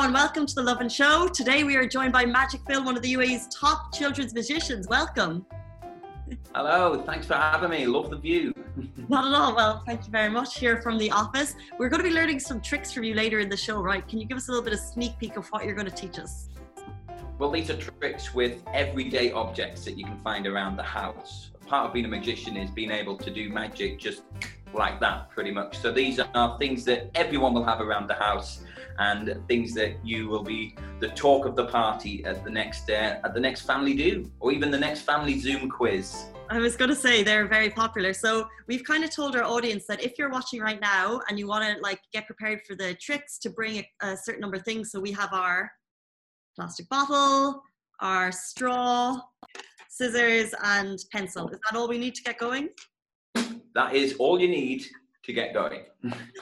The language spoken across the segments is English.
everyone. Welcome to the Lovin Show. Today we are joined by Magic Phil, one of the UAE's top children's magicians. Welcome. Hello, thanks for having me. Love the view. Not at all. Well, thank you very much here from the office. We're going to be learning some tricks from you later in the show, right? Can you give us a little bit of sneak peek of what you're going to teach us? Well, these are tricks with everyday objects that you can find around the house. Part of being a magician is being able to do magic just like that, pretty much. So these are things that everyone will have around the house and things that you will be the talk of the party at the next uh, at the next family do or even the next family zoom quiz I was going to say they're very popular. So we've kind of told our audience that if you're watching right now and you want to like get prepared for the tricks to bring a, a, certain number of things. So we have our plastic bottle, our straw, scissors, and pencil. Is that all we need to get going? That is all you need to get going.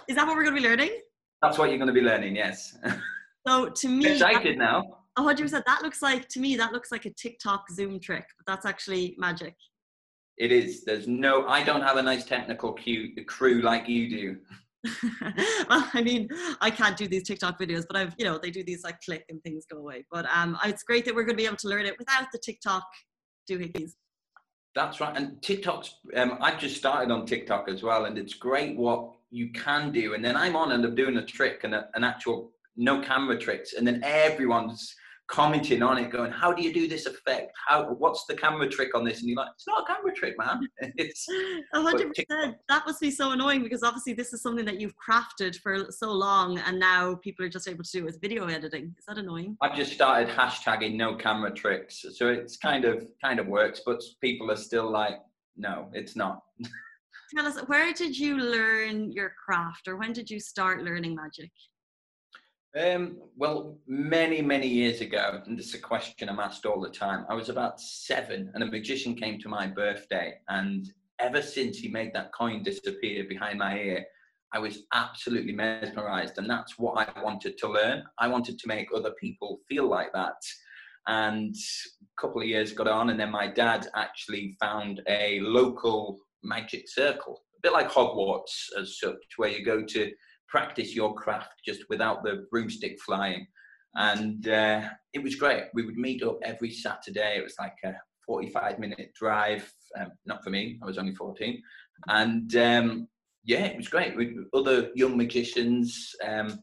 Is that what we're going to be learning? That's what you're going to be learning. Yes. So to me, excited now. 100%. That looks like to me that looks like a TikTok Zoom trick, but that's actually magic. It is. There's no. I don't have a nice technical cue, crew like you do. well, I mean, I can't do these TikTok videos, but I've, you know, they do these like click and things go away. But um, it's great that we're going to be able to learn it without the TikTok doohickeys. That's right. And TikTok's, um, I've just started on TikTok as well, and it's great what you can do. And then I'm on and I'm doing a trick and a, an actual no camera tricks, and then everyone's commenting on it, going, "How do you do this effect? How? What's the camera trick on this?" And you're like, "It's not a camera trick, man. It's hundred percent. That must be so annoying because obviously this is something that you've crafted for so long, and now people are just able to do it with video editing. Is that annoying? I've just started hashtagging no camera tricks, so it's kind of kind of works, but people are still like, "No, it's not." Tell us, where did you learn your craft, or when did you start learning magic? Um, well, many, many years ago, and this is a question I'm asked all the time. I was about seven, and a magician came to my birthday, and ever since he made that coin disappear behind my ear, I was absolutely mesmerized, and that's what I wanted to learn. I wanted to make other people feel like that. And a couple of years got on, and then my dad actually found a local magic circle, a bit like Hogwarts as such, where you go to practice your craft just without the broomstick flying. And uh, it was great. We would meet up every Saturday. It was like a 45 minute drive. Um, not for me, I was only 14. And um, yeah, it was great. With other young magicians, um,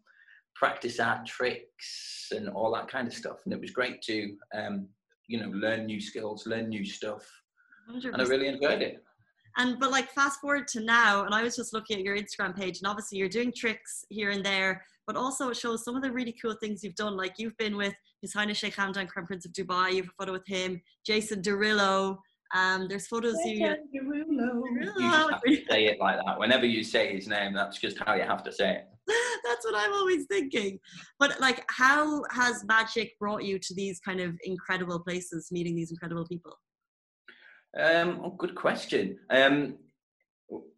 practice our tricks and all that kind of stuff. And it was great to, um, you know, learn new skills, learn new stuff. 100%. And I really enjoyed it. And but like fast forward to now, and I was just looking at your Instagram page, and obviously you're doing tricks here and there, but also it shows some of the really cool things you've done. Like you've been with His Highness Sheikh Hamdan, Crown Prince of Dubai. You have a photo with him, Jason Derulo. Um, there's photos you. Derulo. You just have to say it like that. Whenever you say his name, that's just how you have to say it. that's what I'm always thinking. But like, how has magic brought you to these kind of incredible places, meeting these incredible people? Um, oh, good question. Um,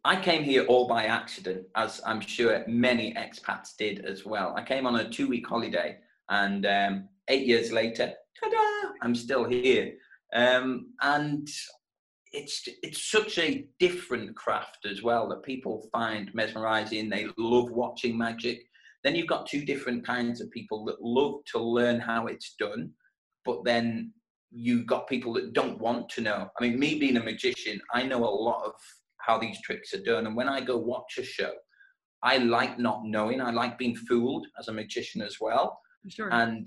I came here all by accident, as I'm sure many expats did as well. I came on a two week holiday, and um, eight years later, ta-da, I'm still here. Um, and it's it's such a different craft as well that people find mesmerizing. They love watching magic. Then you've got two different kinds of people that love to learn how it's done, but then you got people that don't want to know. I mean, me being a magician, I know a lot of how these tricks are done. And when I go watch a show, I like not knowing. I like being fooled as a magician as well. Sure. And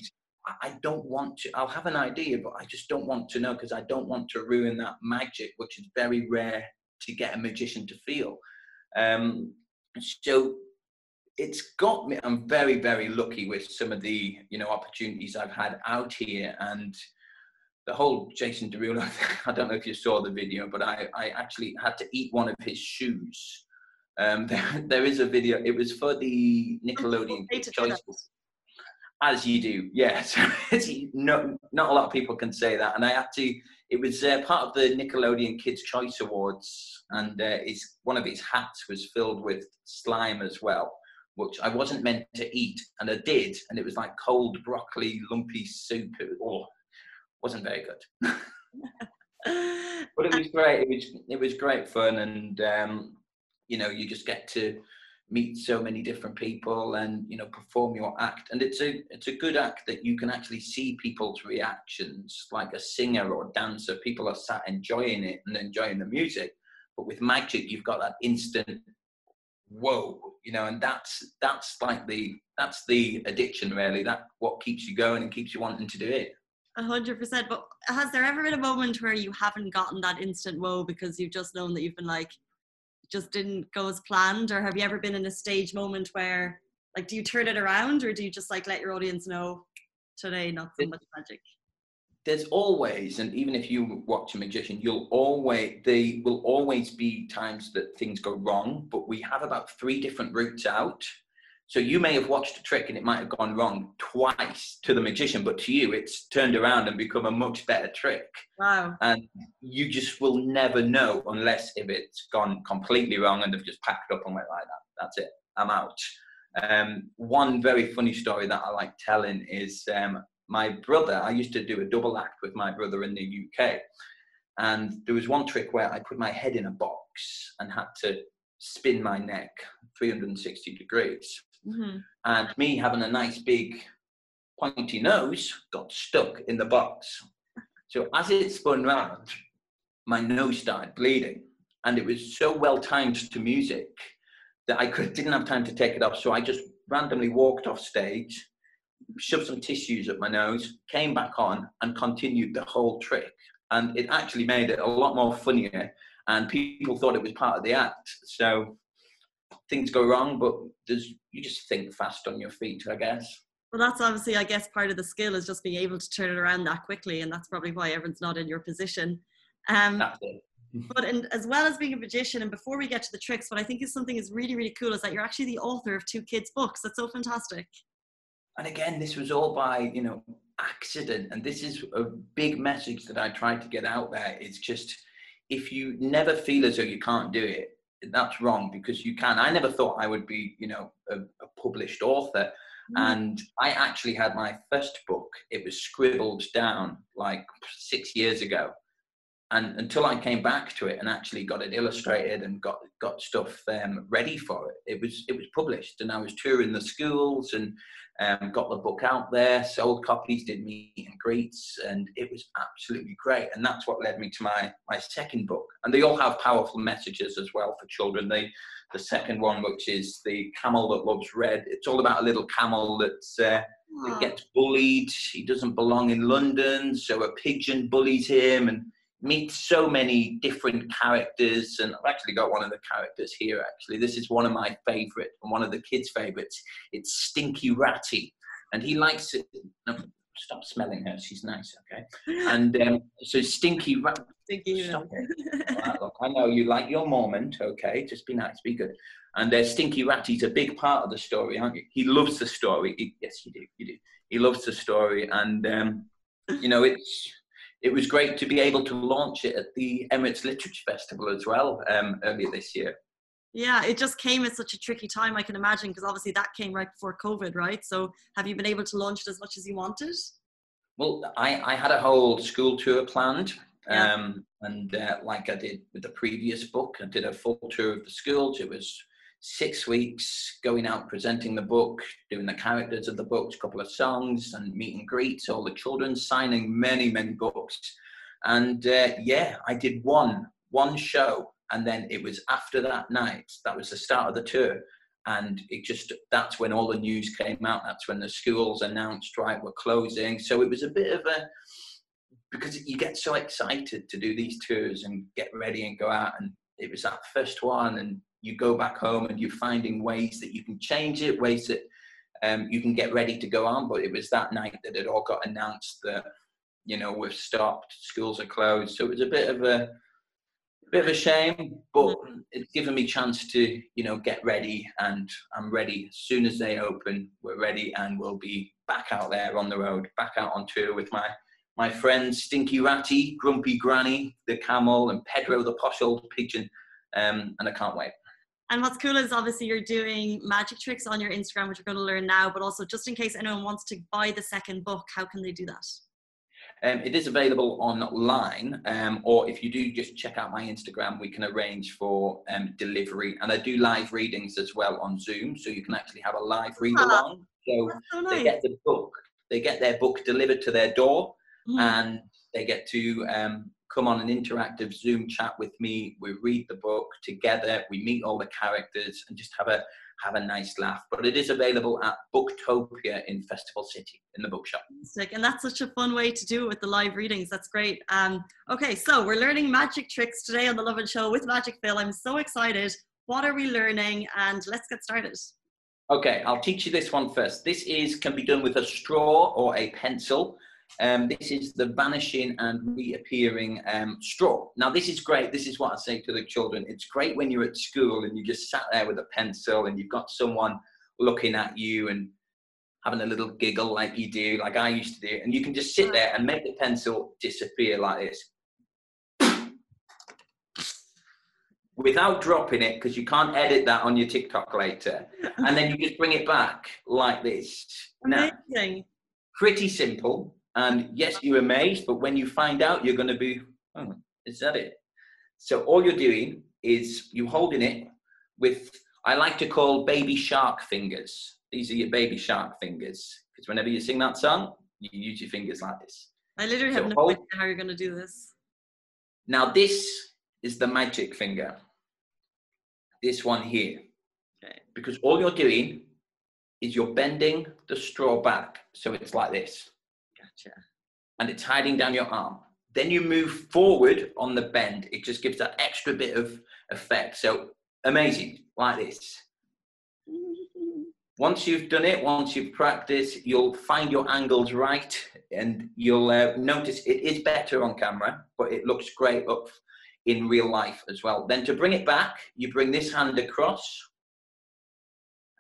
I don't want to, I'll have an idea, but I just don't want to know because I don't want to ruin that magic, which is very rare to get a magician to feel. Um, so it's got me, I'm very, very lucky with some of the, you know, opportunities I've had out here. And the whole Jason Derulo, I don't know if you saw the video, but I, I actually had to eat one of his shoes. Um, there, there is a video. It was for the Nickelodeon Choices. As you do, yes. no, not a lot of people can say that. And I had to. It was uh, part of the Nickelodeon Kids Choice Awards, and uh, his, one of his hats was filled with slime as well, which I wasn't meant to eat, and I did, and it was like cold broccoli, lumpy soup. It was, oh, wasn't very good. but it was great. It was it was great fun, and um, you know, you just get to meet so many different people and you know perform your act. And it's a it's a good act that you can actually see people's reactions like a singer or a dancer. People are sat enjoying it and enjoying the music. But with magic you've got that instant whoa you know and that's that's like the that's the addiction really. That what keeps you going and keeps you wanting to do it hundred percent but has there ever been a moment where you haven't gotten that instant woe because you've just known that you've been like just didn't go as planned? Or have you ever been in a stage moment where like do you turn it around or do you just like let your audience know today not so much magic there's always and even if you watch a magician you'll always there will always be times that things go wrong but we have about three different routes out so you may have watched a trick and it might have gone wrong twice to the magician, but to you, it's turned around and become a much better trick. Wow. And you just will never know unless if it's gone completely wrong and they've just packed up and went like that. That's it. I'm out. Um, one very funny story that I like telling is um, my brother. I used to do a double act with my brother in the UK. And there was one trick where I put my head in a box and had to spin my neck 360 degrees. Mm-hmm. And me having a nice big pointy nose got stuck in the box. So as it spun round, my nose started bleeding. And it was so well timed to music that I could, didn't have time to take it off. So I just randomly walked off stage, shoved some tissues up my nose, came back on, and continued the whole trick. And it actually made it a lot more funnier. And people thought it was part of the act. So things go wrong, but there's you just think fast on your feet, I guess. Well, that's obviously, I guess, part of the skill is just being able to turn it around that quickly, and that's probably why everyone's not in your position. Um, but in, as well as being a magician, and before we get to the tricks, what I think is something is really, really cool is that you're actually the author of two kids' books. That's so fantastic. And again, this was all by you know accident, and this is a big message that I tried to get out there. It's just if you never feel as though you can't do it, that's wrong because you can. I never thought I would be, you know, a, a published author. Mm. And I actually had my first book. It was scribbled down like six years ago, and until I came back to it and actually got it illustrated and got got stuff um, ready for it, it was it was published. And I was touring the schools and um, got the book out there, sold copies, did meet and greets, and it was absolutely great. And that's what led me to my my second book. And they all have powerful messages as well for children. They, the second one, which is the camel that loves red, it's all about a little camel that's. Uh, that gets bullied. He doesn't belong in London, so a pigeon bullies him, and meet so many different characters and i've actually got one of the characters here actually. This is one of my favorite and one of the kids favorites. It's stinky ratty and he likes it. Stop smelling her. She's nice okay? And um, so stinky ratty stinky stop look, i know you like your moment okay? Just be nice be good. And uh, stinky ratty's a big part of the story aren't you? He loves the story. He, yes you do you do. He loves the story and um, you know it's it was great to be able to launch it at the Emirates Literature Festival as well um, earlier this year. Yeah, it just came at such a tricky time, I can imagine, because obviously that came right before COVID, right? So have you been able to launch it as much as you wanted? Well, I, I had a whole school tour planned. Yeah. Um, and uh, like I did with the previous book, I did a full tour of the schools. It was six weeks going out presenting the book, doing the characters of the books, a couple of songs, and meet and greets all the children, signing many many books. And uh, yeah, I did one one show, and then it was after that night. That was the start of the tour, and it just that's when all the news came out. That's when the schools announced right we're closing. So it was a bit of a because you get so excited to do these tours and get ready and go out and it was that first one and you go back home and you're finding ways that you can change it, ways that um, you can get ready to go on. But it was that night that it all got announced that you know we've stopped, schools are closed. So it was a bit of a, bit of a shame, but mm-hmm. it's given me chance to you know get ready, and I'm ready as soon as they open. We're ready, and we'll be back out there on the road, back out on tour with my my friends Stinky Ratty, Grumpy Granny, the camel, and Pedro the posh old pigeon. Um, and I can't wait. And what's cool is obviously you're doing magic tricks on your Instagram, which we're going to learn now, but also just in case anyone wants to buy the second book, how can they do that? Um, it is available online, um, or if you do just check out my Instagram, we can arrange for um, delivery. And I do live readings as well on Zoom, so you can actually have a live read Ah, along. So so they get the book, they get their book delivered to their door, Mhm. and they get to um, come on an interactive Zoom chat with me. We read the book together. We meet all the characters and just have a have a nice laugh. But it is available at Booktopia in Festival City in the bookshop. And that's such a fun way to do it with the live readings. That's great. Um, okay, so we're learning magic tricks today on the Lovin Show with Magic Phil. I'm so excited. What are we learning? And let's get started. Okay, I'll teach you this one first. This is can be done with a straw or a pencil. Um, this is the vanishing and reappearing um, straw. Now, this is great. This is what I say to the children. It's great when you're at school and you just sat there with a pencil and you've got someone looking at you and having a little giggle like you do, like I used to do, and you can just sit there and make the pencil disappear like this. Without dropping it, because you can't edit that on your TikTok later. And then you just bring it back like this. Now, Amazing. pretty simple. And yes, you're amazed, but when you find out, you're going to be, oh, is that it? So all you're doing is you holding it with, I like to call baby shark fingers. These are your baby shark fingers. Because whenever you sing that song, you use your fingers like this. I literally So have no hold- idea how you're going to do this. Now, this is the magic finger. This one here. Okay. Because all you're doing is you're bending the straw back. So it's like this. Gotcha. and it's hiding down your arm. Then you move forward on the bend. It just gives that extra bit of effect. So amazing, like this. Once you've done it, once you've practiced, you'll find your angles right and you'll uh, notice it is better on camera, but it looks great up in real life as well. Then to bring it back, you bring this hand across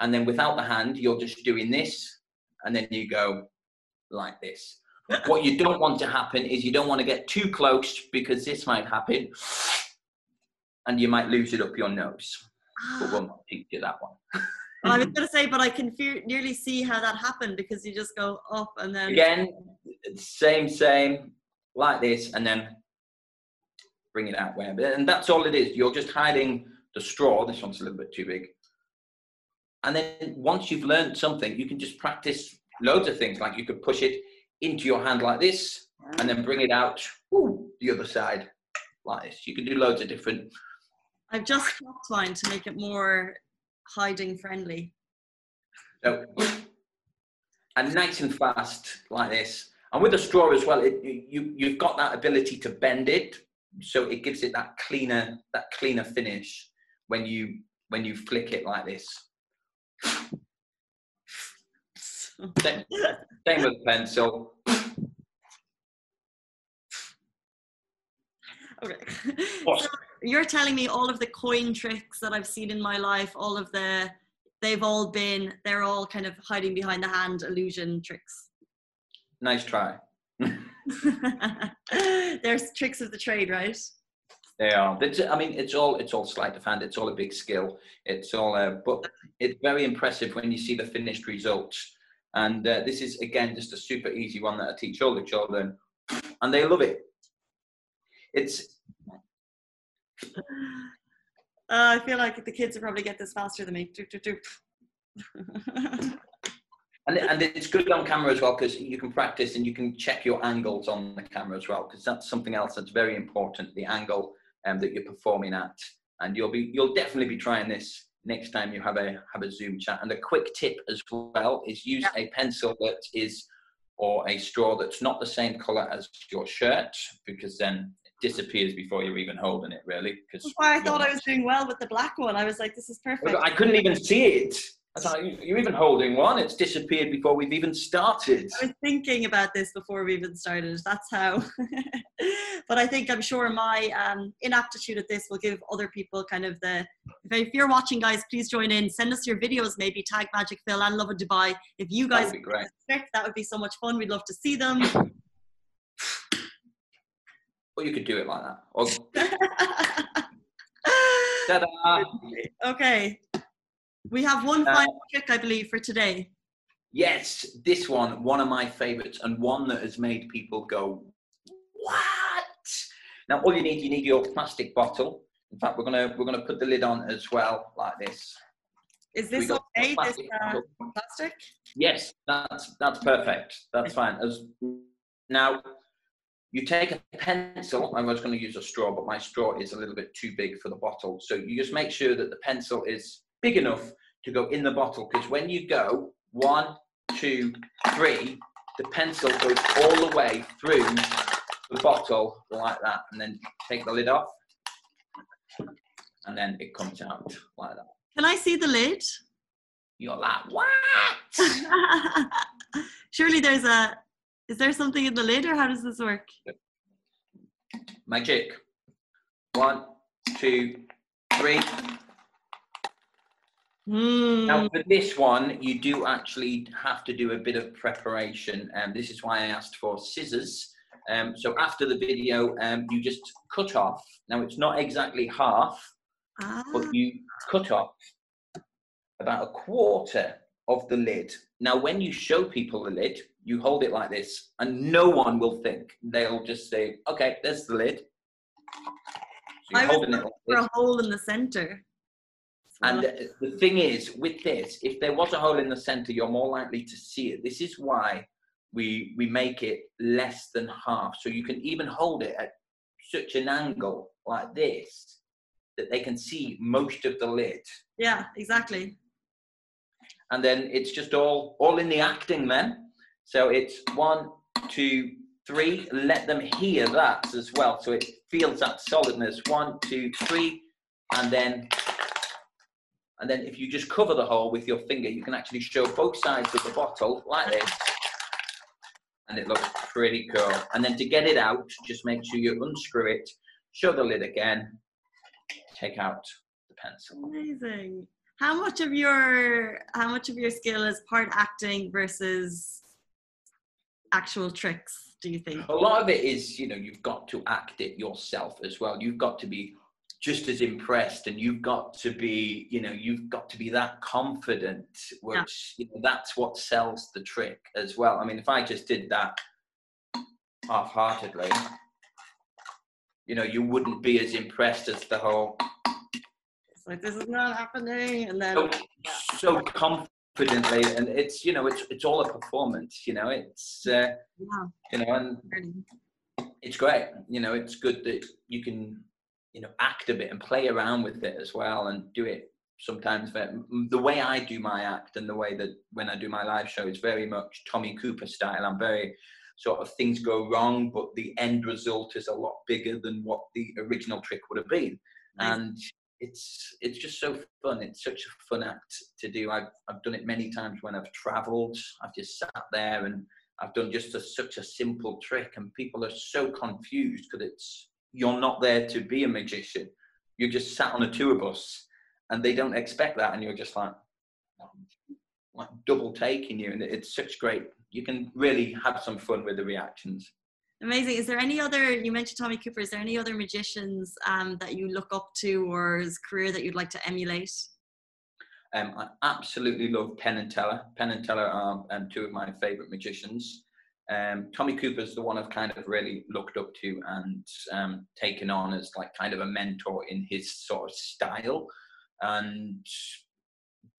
and then without the hand, you're just doing this and then you go like this. what you don't want to happen is you don't want to get too close because this might happen and you might lose it up your nose. But we'll not teach you that one. I was going to say, but I can fear, nearly see how that happened because you just go up and then. Again, same, same, like this, and then bring it out where. And that's all it is. You're just hiding the straw. This one's a little bit too big. And then once you've learned something, you can just practice loads of things. Like you could push it into your hand like this, and then bring it out the other side like this. You can do loads of different. I've just chopped mine to make it more hiding friendly. So, and nice and fast like this. And with a straw as well, it, you you've got that ability to bend it, so it gives it that cleaner that cleaner finish when you when you flick it like this. Same, same with pencil. Okay. So you're telling me all of the coin tricks that I've seen in my life, all of the, they've all been, they're all kind of hiding behind the hand illusion tricks. Nice try. There's tricks of the trade, right? They are. I mean, it's all it's all sleight of hand. It's all a big skill. It's all, uh, but it's very impressive when you see the finished results. And uh, this is again just a super easy one that I teach all the children, and they love it. It's Uh, I feel like the kids will probably get this faster than me. Doop, doop, doop. and and it's good on camera as well because you can practice and you can check your angles on the camera as well because that's something else that's very important. The angle um, that you're performing at, and you'll be you'll definitely be trying this next time you have a have a Zoom chat. And a quick tip as well is use a pencil that is or a straw that's not the same color as your shirt because then it disappears before you're even holding it really. Because That's why I thought I was doing well with the black one. I was like, this is perfect. I couldn't even see it. I thought "You- you're even holding one. It's disappeared before we've even started. I was thinking about this before we even started. That's how. but I think I'm sure my um, inaptitude at this will give other people kind of the. If you're watching, guys, please join in. Send us your videos, maybe tag Magic Phil and Lovin Dubai. If you That guys would be great. that would be so much fun. We'd love to see them. Or you could do it like that. Or okay. We have one Uh, final trick, I believe, for today. Yes, this one, one of my favorites, and one that has made people go What? Now, all you need, you need your plastic bottle. In fact, we're gonna we're gonna put the lid on as well, like this. Is this okay? This plastic uh, plastic? Yes, that's that's perfect. That's fine. As now, you take a pencil. I was going to use a straw, but my straw is a little bit too big for the bottle. So you just make sure that the pencil is big enough to go in the bottle. Because when you go one, two, three, the pencil goes all the way through the bottle like that, and then take the lid off, and then it comes out like that. Can I see the lid? You're like, what? Surely there's a. Is there something in the lid, or how does this work? Magic. One, two, three. Hmm. Now, for this one, you do actually have to do a bit of preparation, and this is why I asked for scissors. Um, so after the video, um, you just cut off. Now, it's not exactly half, Ah, but you cut off about a quarter of the lid. Now, when you show people the lid, you hold it like this, and no one will think. They'll just say, "Okay, there's the lid." So I was looking like for this. a hole in the center. And the thing is, with this, if there was a hole in the center, you're more likely to see it. This is why we we make it less than half, so you can even hold it at such an angle like this that they can see most of the lid. yeah, exactly. And then it's just all all in the acting then. So it's one, two, three. Let them hear that as well, so it feels that solidness. One, two, three, and then and then if you just cover the hole with your finger, you can actually show both sides of the bottle like this. And it looks pretty cool. And then to get it out, just make sure you unscrew it, show the lid again, take out the pencil. Amazing. How much of your how much of your skill is part acting versus actual tricks? Do you think? A lot of it is, you know, you've got to act it yourself as well. You've got to be just as impressed and you've got to be, you know, you've got to be that confident, which you know, that's what sells the trick as well. I mean, if I just did that half-heartedly, you know, you wouldn't be as impressed as the whole It's like this is not happening, and then so, so confidently and it's you know it's it's all a performance you know it's uh, yeah, you know and it's great. You know, it's good that you can, you know, act a bit and play around with it as well and do it sometimes. Very, the way I do my act and the way that when I do my live show is very much Tommy Cooper style. I'm very sort of things go wrong, but the end result is a lot bigger than what the original trick would have been. Nice. And it's it's just so fun. It's such a fun act to do. I've I've done it many times when I've travelled. I've just sat there and I've done just a, such a simple trick, and people are so confused because it's you're not there to be a magician. You're just sat on a tour bus, and they don't expect that, and you're just like, like double taking you, and it's such great. You can really have some fun with the reactions. Amazing. Is there any other? You mentioned Tommy Cooper. Is there any other magicians um, that you look up to, or his career that you'd like to emulate? Um, I absolutely love Penn and Teller. Penn and Teller are um, two of my favourite magicians. Um, Tommy Cooper's the one I've kind of really looked up to and um, taken on as like kind of a mentor in his sort of style. And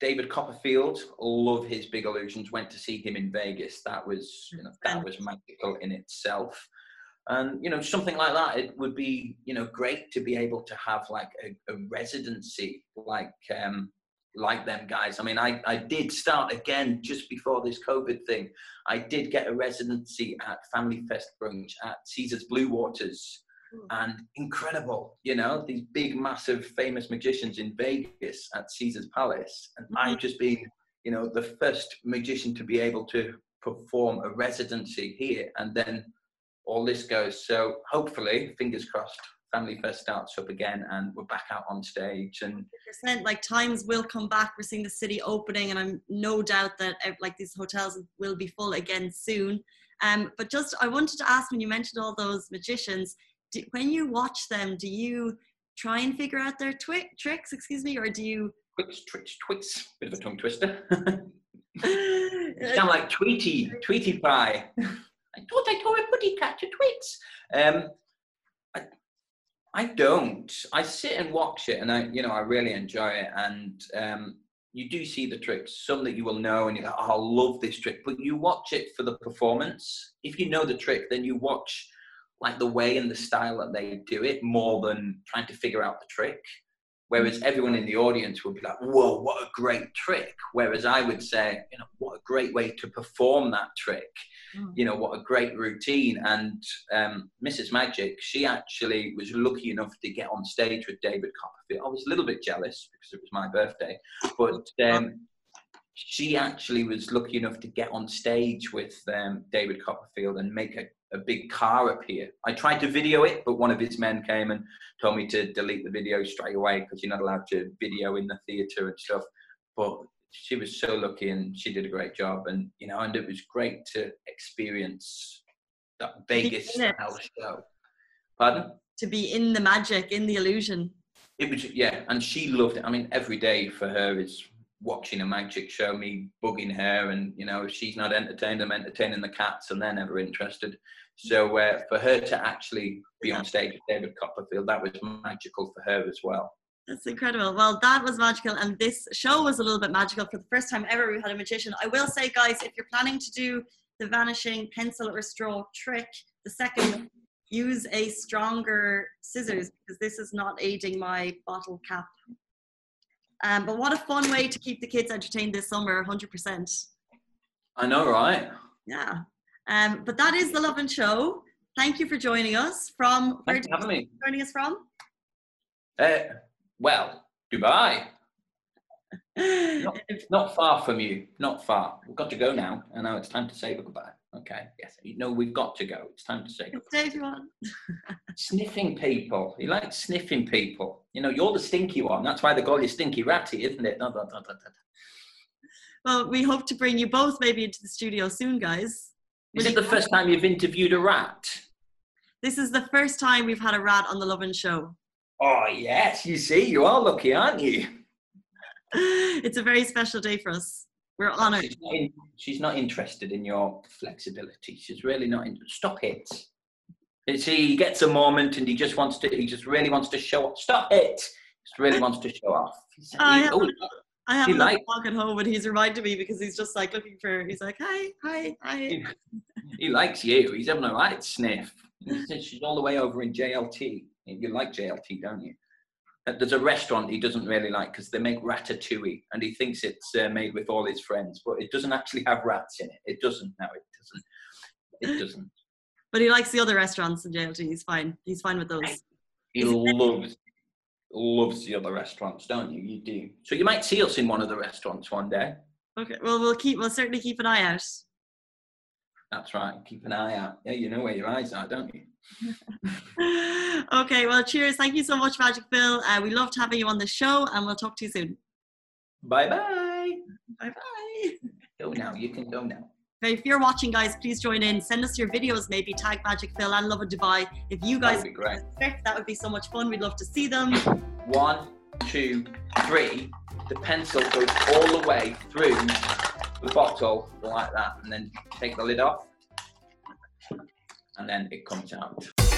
David Copperfield, love his big illusions. Went to see him in Vegas. That was you know that was magical in itself. And you know something like that, it would be you know great to be able to have like a, a residency like um, like them guys. I mean, I, I did start again just before this COVID thing. I did get a residency at Family Fest Brunch at Caesar's Blue Waters. Cool. And incredible, you know, these big, massive, famous magicians in Vegas at Caesar's Palace. And hmm. I've just been, you know, the first magician to be able to perform a residency here. And then all this goes. So hopefully, fingers crossed, Family First starts up again and we're back out on stage. And percent like times will come back we're seeing the city opening and i'm no doubt that eh, like these hotels will be full again soon um but just i wanted to ask when you mentioned all those magicians do, when you watch them do you try and figure out their twi- tricks excuse me or do you Twix, twitch, twix, bit of a tongue twister. you sound like Tweety, Tweety Pie. I thought I told a putty cat to Twix. Um, I don't. I sit and watch it, and I, you know, I really enjoy it. And um, you do see the tricks, some that you will know, and you go, "Oh, I love this trick." But you watch it for the performance. If you know the trick, then you watch like the way and the style that they do it more than trying to figure out the trick. Whereas everyone in the audience would be like, whoa, what a great trick. Whereas I would say, you know, what a great way to perform that trick. Mm. You know, what a great routine. And um, Mrs. Magic, she actually was lucky enough to get on stage with David Copperfield. I was a little bit jealous because it was my birthday, but um, she actually was lucky enough to get on stage with um, David Copperfield and make a a big car appear. I tried to video it, but one of his men came and told me to delete the video straight away because you're not allowed to video in the theatre and stuff. But she was so lucky and she did a great job. And, you know, and it was great to experience that Vegas style show. Pardon? To be in the magic, in the illusion. It was, yeah. And she loved it. I mean, every day for her is watching a magic show, me bugging her, and you know, if she's not entertained, I'm entertaining the cats, and they're never interested. So uh, for her to actually be on stage with David Copperfield, that was magical for her as well. That's incredible. Well, that was magical, and this show was a little bit magical for the first time ever. We had a magician. I will say, guys, if you're planning to do the vanishing pencil or straw trick, the second, use a stronger scissors because this is not aiding my bottle cap. Um, but what a fun way to keep the kids entertained this summer, 100%. I know, right? Yeah. Um, but that is the Lovin Show. Thank you for joining us from where Thanks having me. joining us from? Uh, well, Dubai. not, not, far from you. Not far. We've got to go now, and now it's time to say goodbye. Okay. Yes. No, we've got to go. It's time to say goodbye. Sniffing people. You like sniffing people. You know, you're the stinky one. That's why they call you Stinky Ratty, isn't it? well, we hope to bring you both maybe into the studio soon, guys. Is it the first time you've interviewed a rat? This is the first time we've had a rat on the Lovin Show. Oh, yes. You see, you are lucky, aren't you? it's a very special day for us. We're honoured. She's not, in, she's not interested in your flexibility. She's really not. In, stop it. It's, he gets a moment and he just wants to. He just really wants to show off. Stop it. He just really wants to show off. He's, I, he, oh, I have a like, dog at home, and he's reminded me because he's just like looking for. He's like, hi, hi, hi. He, he likes you. He's having a right sniff. She's all the way over in JLT. You like JLT, don't you? There's a restaurant he doesn't really like because they make ratatouille, and he thinks it's uh, made with all his friends, but it doesn't actually have rats in it. It doesn't. No, it doesn't. It doesn't. but he likes the other restaurants in JLT. He's fine. He's fine with those. He loves loves the other restaurants, don't you? You do. So you might see us in one of the restaurants one day. Okay. Well, we'll keep. We'll certainly keep an eye out. That's right. Keep an eye out. Yeah, you know where your eyes are, don't you? okay. Well, cheers. Thank you so much, Magic Phil. Uh, we loved having you on the show, and we'll talk to you soon. Bye bye. Bye bye. Go now. You can go now. If you're watching, guys, please join in. Send us your videos, maybe tag Magic Phil and Lovin Dubai. If you guys that would be great. that would be so much fun. We'd love to see them. One, two, three. The pencil goes all the way through bottle like that, and then take the lid off, and then it comes out.